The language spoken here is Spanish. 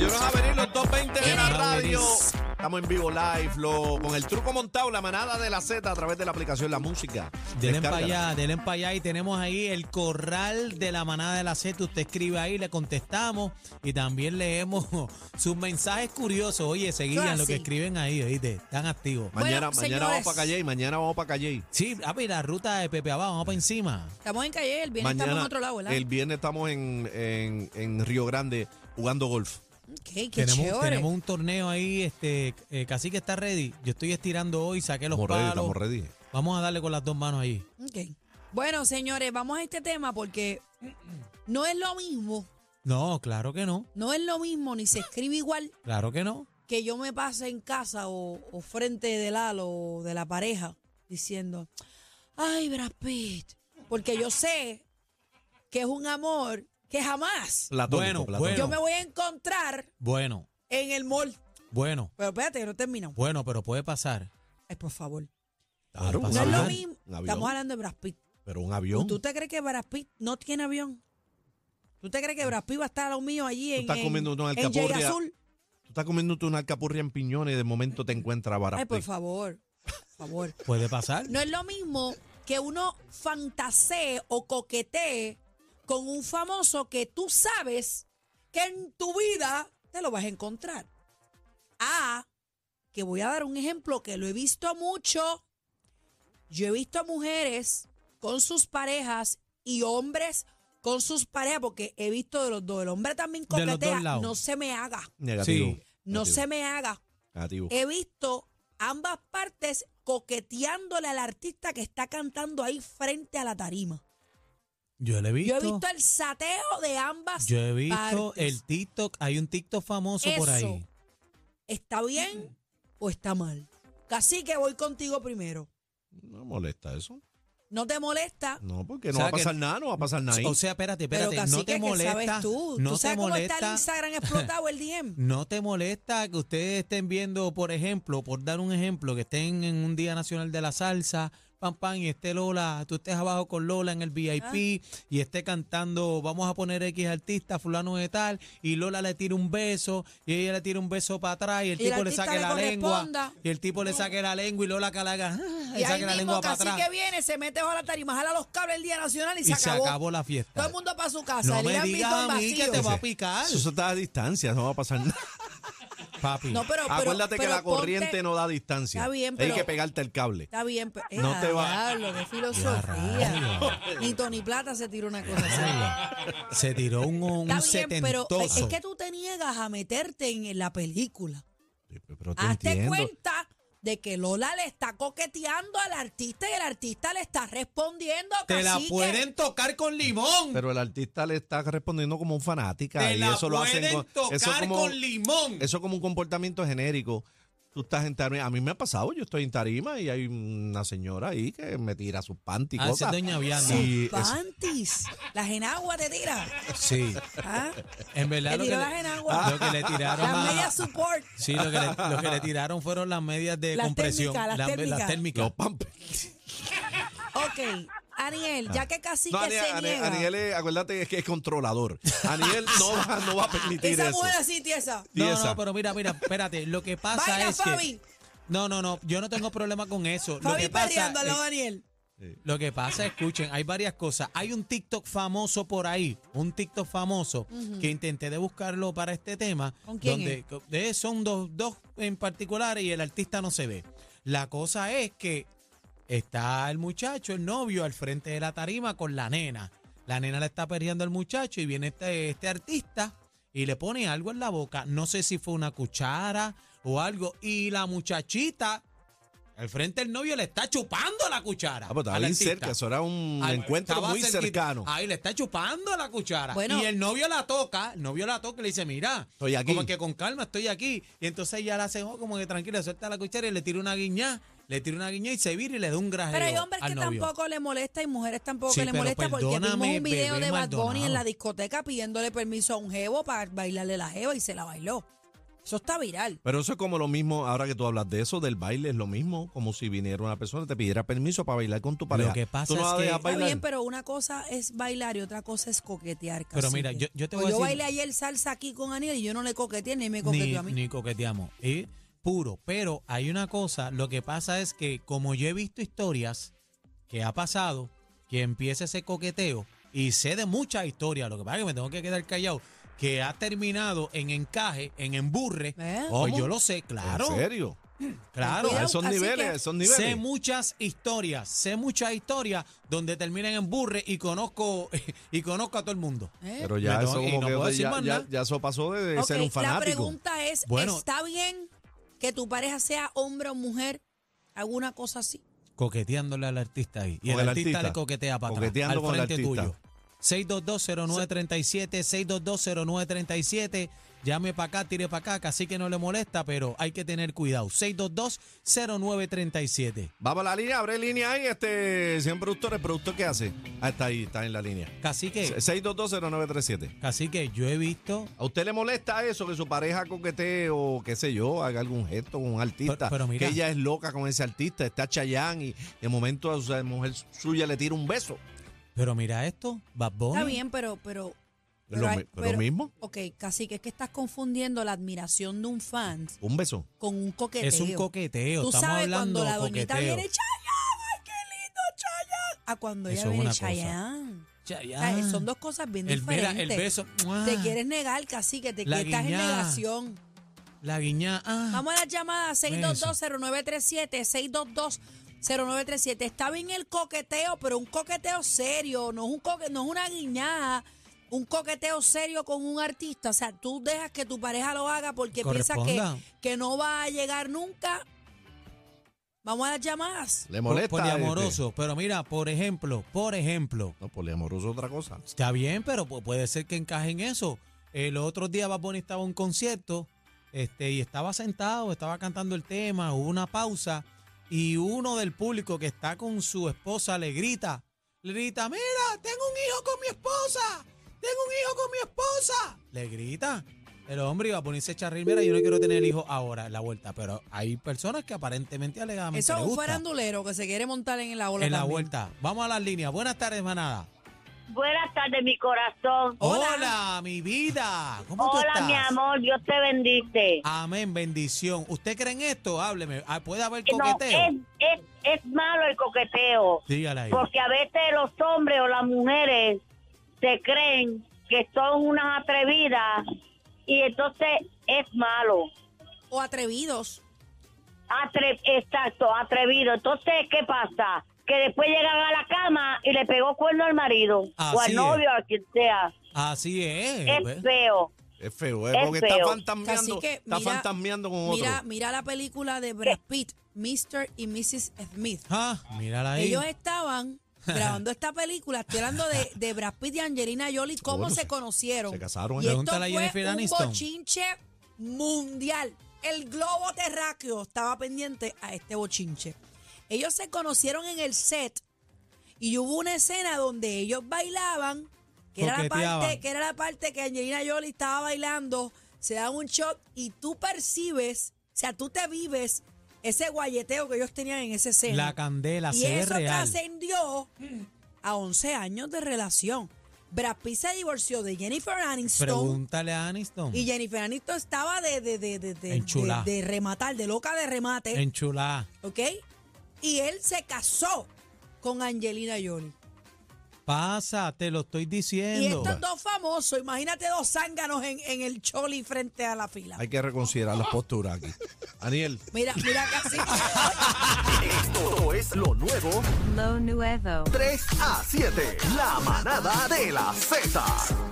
Yo no a venir los 220 de la radio. Estamos en vivo live, lo, con el truco montado, la manada de la Z a través de la aplicación La Música. Denle para allá, denle para allá y tenemos ahí el corral de la manada de la Z. Usted escribe ahí, le contestamos y también leemos sus mensajes curiosos. Oye, seguían lo que escriben ahí, ¿oíste? Están activos. Mañana, Bueno, mañana vamos para Calle, mañana vamos para Calle. Sí, ah, pues, la ruta de Pepe Abajo, vamos para encima. Estamos en calle, el viernes estamos en otro lado, ¿verdad? el viernes estamos en, en, en Río Grande jugando golf. Qué Tenemos, chévere. tenemos un torneo ahí, este, eh, casi que está ready. Yo estoy estirando hoy, saqué los Estamos ready, palos. estamos ready. Vamos a darle con las dos manos ahí. Ok. Bueno, señores, vamos a este tema porque no es lo mismo, No, claro que no, no es lo mismo, ni se escribe igual claro que no. que yo me pase en casa o, o frente del halo o de la pareja diciendo, ay, Brad Pitt, porque yo sé que es un amor que jamás Platónico, Bueno, platónico. yo me voy a encontrar Bueno, en el mall. bueno, Pero espérate, que no termino. bueno, pero puede pasar. Ay, por favor. Claro, No un No es lo avión, mismo. un avión. Estamos hablando de Brad Pitt. Pero un avión. ¿Tú te crees que Brad Pitt no tiene avión? ¿Tú te crees que Brad Pitt va a estar a lo mío allí en, estás en, comiendo una en Jay alcapurria. Azul? Tú estás comiéndote una alcapurria en piñones y de momento te encuentras Ay, barato. por favor, por favor. Puede pasar. No es lo mismo que uno fantasee o coquetee con un famoso que tú sabes que en tu vida te lo vas a encontrar. Ah, que voy a dar un ejemplo que lo he visto mucho. Yo he visto mujeres con sus parejas y hombres con sus parejas, porque he visto de los dos. El hombre también coquetea. No se me haga. Negativo. Sí. No negativo, se me haga. Negativo. He visto ambas partes coqueteándole al artista que está cantando ahí frente a la tarima. Yo le he visto. Yo he visto el sateo de ambas Yo he visto partes. el TikTok. Hay un TikTok famoso por ahí. ¿Está bien o está mal? Casi que voy contigo primero. No molesta eso. ¿No te molesta? No, porque O no sea va a pasar que- nada, no va a pasar nada ahí. O sea, espérate, espérate. No te que molesta. sabes tú. No ¿Tú te sabes cómo está el molesta. Instagram explotado el DM? No te molesta que ustedes estén viendo, por ejemplo, por dar un ejemplo, que estén en un Día Nacional de la Salsa, pam, pam, y esté Lola, tú estés abajo con Lola en el VIP Ah. y esté cantando, vamos a poner X artista, fulano de tal, y Lola le tira un beso, y ella le tira un beso para atrás, y el Y el tipo le saque le la lengua, y el tipo le saque la lengua, y Lola calaga, le Y ahí saque la lengua para atrás. que viene, se mete bajo la tarima, jala los cables el Día Nacional y, Y se acabó. acabó la fiesta. Todo el mundo para su casa. No el me digas a mí que vacío. te va a picar, Eso está a distancia, no va a pasar nada. Papi. No, pero, pero- Acuérdate que la corriente ponte- no da distancia. Está bien, Hay pero- que pegarte el cable. Está bien, pero. No te va- Diablo, qué filosofía. Ni Tony Plata se tiró una cosa así. se tiró un, un Está bien, pero es que tú te niegas a meterte en la película. Pero te Hazte entiendo. cuenta de que Lola le está coqueteando al artista y el artista le está respondiendo. Te la pueden tocar con limón. Pero el artista le está respondiendo como un fanática. Te y la eso lo hacen con, tocar eso como, con limón. Eso como un comportamiento genérico. Tú estás en tarima. A mí me ha pasado, yo estoy en tarima y hay una señora ahí que me tira sus panty y Ah, cosas. es doña Vianda. Sí, es- Panties. Las enagua te tira. Sí. ¿Ah? En verdad Te lo que, tiró le, las enaguas. lo que le tiraron Las a- medias support. Sí, lo que, le, lo que le tiraron fueron las medias de Las compresión. térmicas, las las, térmicas. las térmicas. los pampers. Ok, Aniel, ya que casi No, que Aniel, se Aniel- niega. Aniel es- acuérdate que es controlador. Aniel no va, no va a permitir Esa eso. mujer así tiesa. No, tiesa. no, pero mira, mira, espérate. Lo que pasa Baila, es Fabi. que. No, no, no. Yo no tengo problema con eso. Lo Fabi que pasa, eh, Daniel. Lo que pasa, escuchen, hay varias cosas. Hay un TikTok famoso por ahí, un TikTok famoso que intenté de buscarlo para este tema. ¿Con quién donde de- son dos, dos en particular y el artista no se ve. La cosa es que está el muchacho, el novio, al frente de la tarima con la nena. La nena le está perreando al muchacho y viene este, este artista y le pone algo en la boca. No sé si fue una cuchara o algo. Y la muchachita, al frente del novio, le está chupando la cuchara. Ah, pero estaba al bien cerca, eso era un Al- encuentro estaba muy cerquita. cercano. Ahí le está chupando la cuchara. Bueno. y el novio la toca, el novio la toca y le dice, mira, Estoy aquí. como que con calma estoy aquí. Y entonces ella la hace oh, como que tranquila, suelta la cuchara y le tira una guiña, le tira una guiña y se vira y le da un grajeo Pero hay hombres al que novio. tampoco le molesta y mujeres tampoco Sí, que le pero molesta porque vimos perdóname, un video bebé de Bad Bunny en Maldonado. la discoteca pidiéndole permiso a un jevo para bailarle la jeva y se la bailó. Eso está viral. Pero eso es como lo mismo, ahora que tú hablas de eso, del baile, es lo mismo, como si viniera una persona y te pidiera permiso para bailar con tu pareja. que pasa ¿Tú no es que- Está bailar? bien, pero una cosa es bailar y otra cosa es coquetear. Pero mira, cacique. yo- yo te Pues voy a decir- bailé ayer salsa aquí con Aniel y yo no le coqueteé ni me ni, coqueteó a mí. ni coqueteamos. Y puro. Pero hay una cosa, lo que pasa es que como yo he visto historias que ha pasado, que empieza ese coqueteo, y sé de muchas historias, lo que pasa es que me tengo que quedar callado, que ha terminado en encaje, en emburre. ¿Eh? Pues yo lo sé, claro. ¿En serio? Claro. Cuidado, esos niveles, esos niveles. Sé muchas historias, sé muchas historias donde terminan en burre y conozco y conozco a todo el mundo. ¿Eh? Pero ya eso y como no que puedo decir ya, más ya- nada. ya eso pasó de Ok, ser un la fanático. pregunta es, Bueno. ¿está bien que tu pareja sea hombre o mujer? ¿Alguna cosa así? coqueteándole al artista ahí. Y el, el artista, artista. le coquetea para atrás. Coqueteando al frente tuyo. 6220937, 6220937. Llame para acá, tire para acá, casi que no le molesta, pero hay que tener cuidado. 6220937. Vamos a la línea, abre línea ahí, este, señor productor, el productor que hace. Ah, está ahí, está en la línea. Casi que, 6220937. casi que yo he visto ¿A usted le molesta eso, que su pareja coquetee o qué sé yo, haga algún gesto con un artista? Pero- pero mira. que ella es loca con ese artista, está Chayanne y de momento a su mujer suya le tira un beso. Pero mira esto, Bad Bunny. Está bien, pero... pero, ¿Es lo, pero mismo? Ok, casi que es que estás confundiendo la admiración de un fan Un beso. con un coqueteo. Es un coqueteo, Tú estamos sabes hablando cuando la doñita coqueteo. viene, Chayanne, ¡ay, qué lindo Chayanne! A cuando ella Eso viene. Chayanne. Chayanne. O sea, son dos cosas bien el, mira, diferentes. el beso. ¡mua! Te quieres negar, casi que te que estás en negación. La guiña. ah. Vamos a la llamada 6220937, 6220937. Está bien el coqueteo, pero un coqueteo serio, no es un coque, no es una guiñada, un coqueteo serio con un artista. O sea, tú dejas que tu pareja lo haga porque piensas que, que no va a llegar nunca. Vamos a las llamadas. Le molesta. Poliamoroso. este? Pero mira, por ejemplo, por ejemplo, No, poliamoroso es otra cosa. Está bien, pero pu- puede ser que encaje en eso. El otro día Bad Bunny estaba en un concierto este, y estaba sentado, estaba cantando el tema, hubo una pausa y uno del público que está con su esposa le grita, le grita, mira, tengo un hijo con mi esposa, tengo un hijo con mi esposa. Le grita. El hombre iba a ponerse a reír, mira, yo no quiero tener hijos ahora en la vuelta, pero hay personas que aparentemente alegadamente Eso es un farandulero que se quiere montar en la ola. En la vuelta. Vamos a las líneas. Buenas tardes, manada. Buenas tardes, mi corazón. Hola. mi vida. ¿Cómo tú Hola, estás? mi amor, Dios te bendice. Amén, bendición. ¿Usted cree en esto? Hábleme. Ah, ¿Puede haber No, coqueteo? es, es, es malo el coqueteo, Dígale ahí. porque a veces los hombres o las mujeres se creen que son unas atrevidas y entonces es malo. O atrevidos. Atre exacto, atrevido. Entonces, ¿qué pasa? Que después llegan a la cama y le pegó cuerno al marido o al es. novio, a quien sea. Así es. Es ¿ves? feo. Es feo, ¿eh? Es Porque feo. está fantasmeando, Así que está mira- fantasmeando con Mira, otro. mira la película de Brad Pitt, Mr. y Mrs. Smith. Ah, mírala ahí. Ellos estaban grabando esta película, estoy hablando de, de Brad Pitt y Angelina Jolie, cómo Bueno, se se- conocieron. se casaron. Y esto Pregúntale a fue Jennifer un Aniston. bochinche mundial. El globo terráqueo estaba pendiente a este bochinche. Ellos se conocieron en el set y hubo una escena donde ellos bailaban, que era, la parte, que era la parte que Angelina Jolie estaba bailando, se dan un shot y tú percibes, o sea, tú te vives ese guayeteo que ellos tenían en esa escena. La candela Y eso trascendió a 11 años de relación. Brad Pitt se divorció de Jennifer Aniston. Pregúntale a Aniston. Y Jennifer Aniston estaba de, de, de, de, de- de rematar, de loca de remate. Enchulada. ¿Ok? Y él se casó con Angelina Jolie. Pasa, te lo estoy Y diciendo. estos dos famosos, imagínate dos zánganos en, en el choli frente a la fila. Hay que reconsiderar las posturas aquí. Aniel, Mira, mira casi. Esto es lo nuevo Lo nuevo. 3 a 7. La manada de la Z.